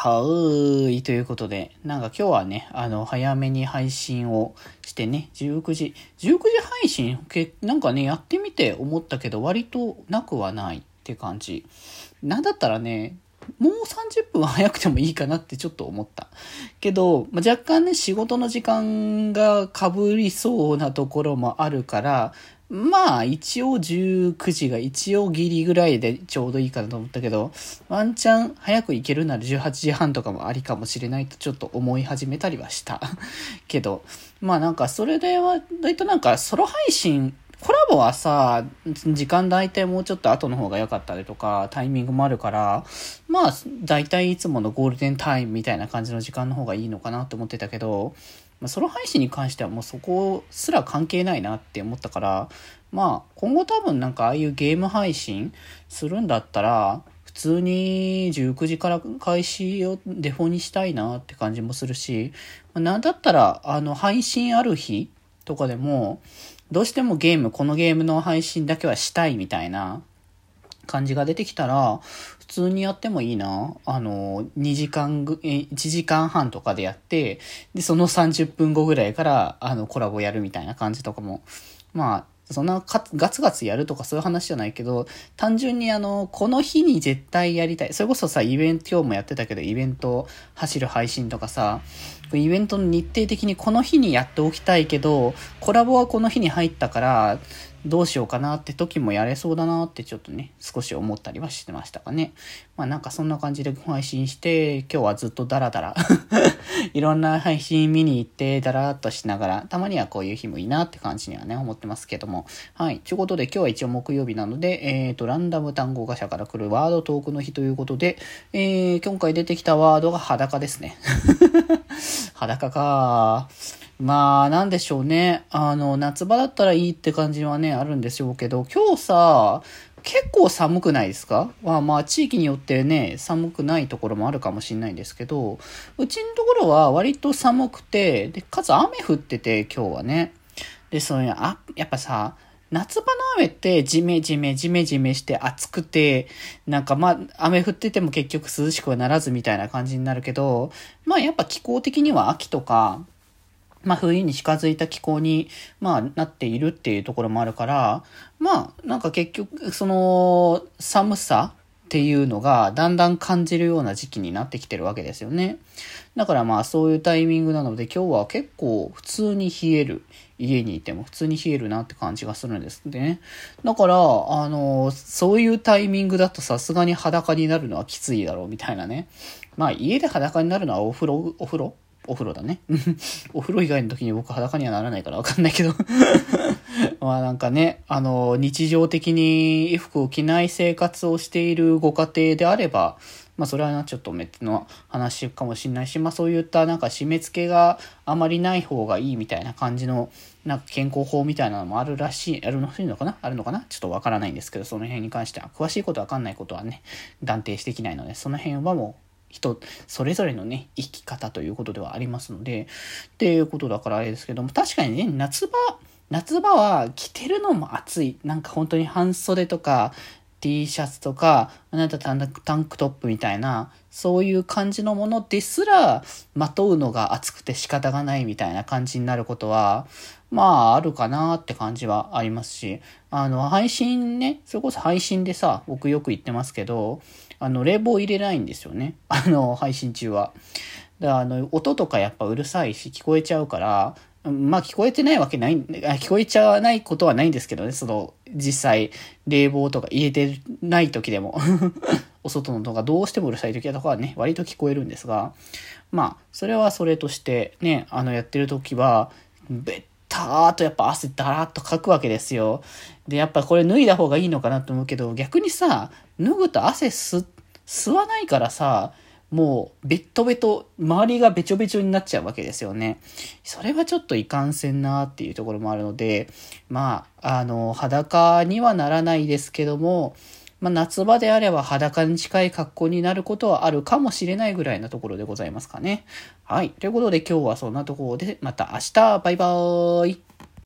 はーい。ということで、なんか今日はね、あの、早めに配信をしてね、19時、19時配信、けなんかね、やってみて思ったけど、割となくはないって感じ。なんだったらね、もう30分は早くてもいいかなってちょっと思った。けど、まあ、若干ね、仕事の時間が被りそうなところもあるから、まあ、一応19時が一応ギリぐらいでちょうどいいかなと思ったけど、ワンチャン早く行けるなら18時半とかもありかもしれないとちょっと思い始めたりはした。けど、まあなんかそれでは、だいたいなんかソロ配信、コラボはさ、時間大体もうちょっと後の方が良かったりとか、タイミングもあるから、まあ、大体いつものゴールデンタイムみたいな感じの時間の方がいいのかなと思ってたけど、まあ、ソロ配信に関してはもうそこすら関係ないなって思ったから、まあ、今後多分なんかああいうゲーム配信するんだったら、普通に19時から開始をデフォにしたいなって感じもするし、まあ、なんだったら、あの、配信ある日とかでも、どうしてもゲーム、このゲームの配信だけはしたいみたいな感じが出てきたら、普通にやってもいいな。あの、2時間ぐ、1時間半とかでやって、で、その30分後ぐらいから、あの、コラボやるみたいな感じとかも、まあ、そんなガツガツやるとかそういう話じゃないけど、単純にあの、この日に絶対やりたい。それこそさ、イベント、今日もやってたけど、イベント走る配信とかさ、イベントの日程的にこの日にやっておきたいけど、コラボはこの日に入ったから、どうしようかなって時もやれそうだなってちょっとね、少し思ったりはしてましたかね。まあなんかそんな感じで配信して、今日はずっとダラダラ いろんな配信見に行ってダラーっとしながら、たまにはこういう日もいいなって感じにはね、思ってますけども。はい。ということで今日は一応木曜日なので、えっ、ー、と、ランダム単語ガシャから来るワードトークの日ということで、えー、今回出てきたワードが裸ですね。裸か。まあ、なんでしょうね。あの、夏場だったらいいって感じはね、あるんでしょうけど、今日さ、結構寒くないですか？まあまあ、地域によってね、寒くないところもあるかもしれないんですけど、うちのところは割と寒くて、で、かつ雨降ってて、今日はね。で、そういう、あ、やっぱさ、夏場の雨ってジメジメジメジメして暑くて、なんかまあ雨降ってても結局涼しくはならずみたいな感じになるけど、まあやっぱ気候的には秋とか、まあ、冬に近づいた気候に、まあ、なっているっていうところもあるから、まあ、なんか結局、その、寒さっていうのがだんだん感じるような時期になってきてるわけですよね。だからまあそういうタイミングなので今日は結構普通に冷える。家にいても普通に冷えるなって感じがするんですね。だから、あの、そういうタイミングだとさすがに裸になるのはきついだろうみたいなね。まあ家で裸になるのはお風呂、お風呂お風呂？だね。お風呂以外の時に僕裸にはならないからわかんないけど まあなんかね、あの、日常的に衣服を着ない生活をしているご家庭であれば、まあそれはなちょっと別の話かもしれないし、まあそういったなんか締め付けがあまりない方がいいみたいな感じの、なんか健康法みたいなのもあるらしい、あるのかな？あるのかな？ちょっとわからないんですけど、その辺に関しては、詳しいことわかんないことはね、断定してきないので、その辺はもう、人それぞれのね、生き方ということではありますので、っていうことだからあれですけども、確かにね、夏場、夏場は着てるのも暑い。なんか本当に半袖とか T シャツとか、あなたタンクトップみたいな、そういう感じのものですら、まとうのが暑くて仕方がないみたいな感じになることは、まあ、あるかなって感じはありますし、あの、配信ね、それこそ配信でさ、僕よく言ってますけど、あの、冷房入れないんですよね。あの、配信中は。だあの、音とかやっぱうるさいし、聞こえちゃうから、まあ聞こえてないわけない、聞こえちゃわないことはないんですけどね、その、実際、冷房とか入れてない時でも。お外の音がどうしてもうるさい時とかはね、割と聞こえるんですが、まあ、それはそれとしてね、あの、やってる時は、べったーとやっぱ汗だらっとかくわけですよ。で、やっぱこれ脱いだ方がいいのかなと思うけど、逆にさ、脱ぐと汗吸、吸わないからさ、もう、ベットベト、周りがべちょべちょになっちゃうわけですよね。それはちょっといかんせんなっていうところもあるので、まあ、あの、裸にはならないですけども、まあ、夏場であれば裸に近い格好になることはあるかもしれないぐらいなところでございますかね。はい。ということで今日はそんなところで、また明日、バイバーイ。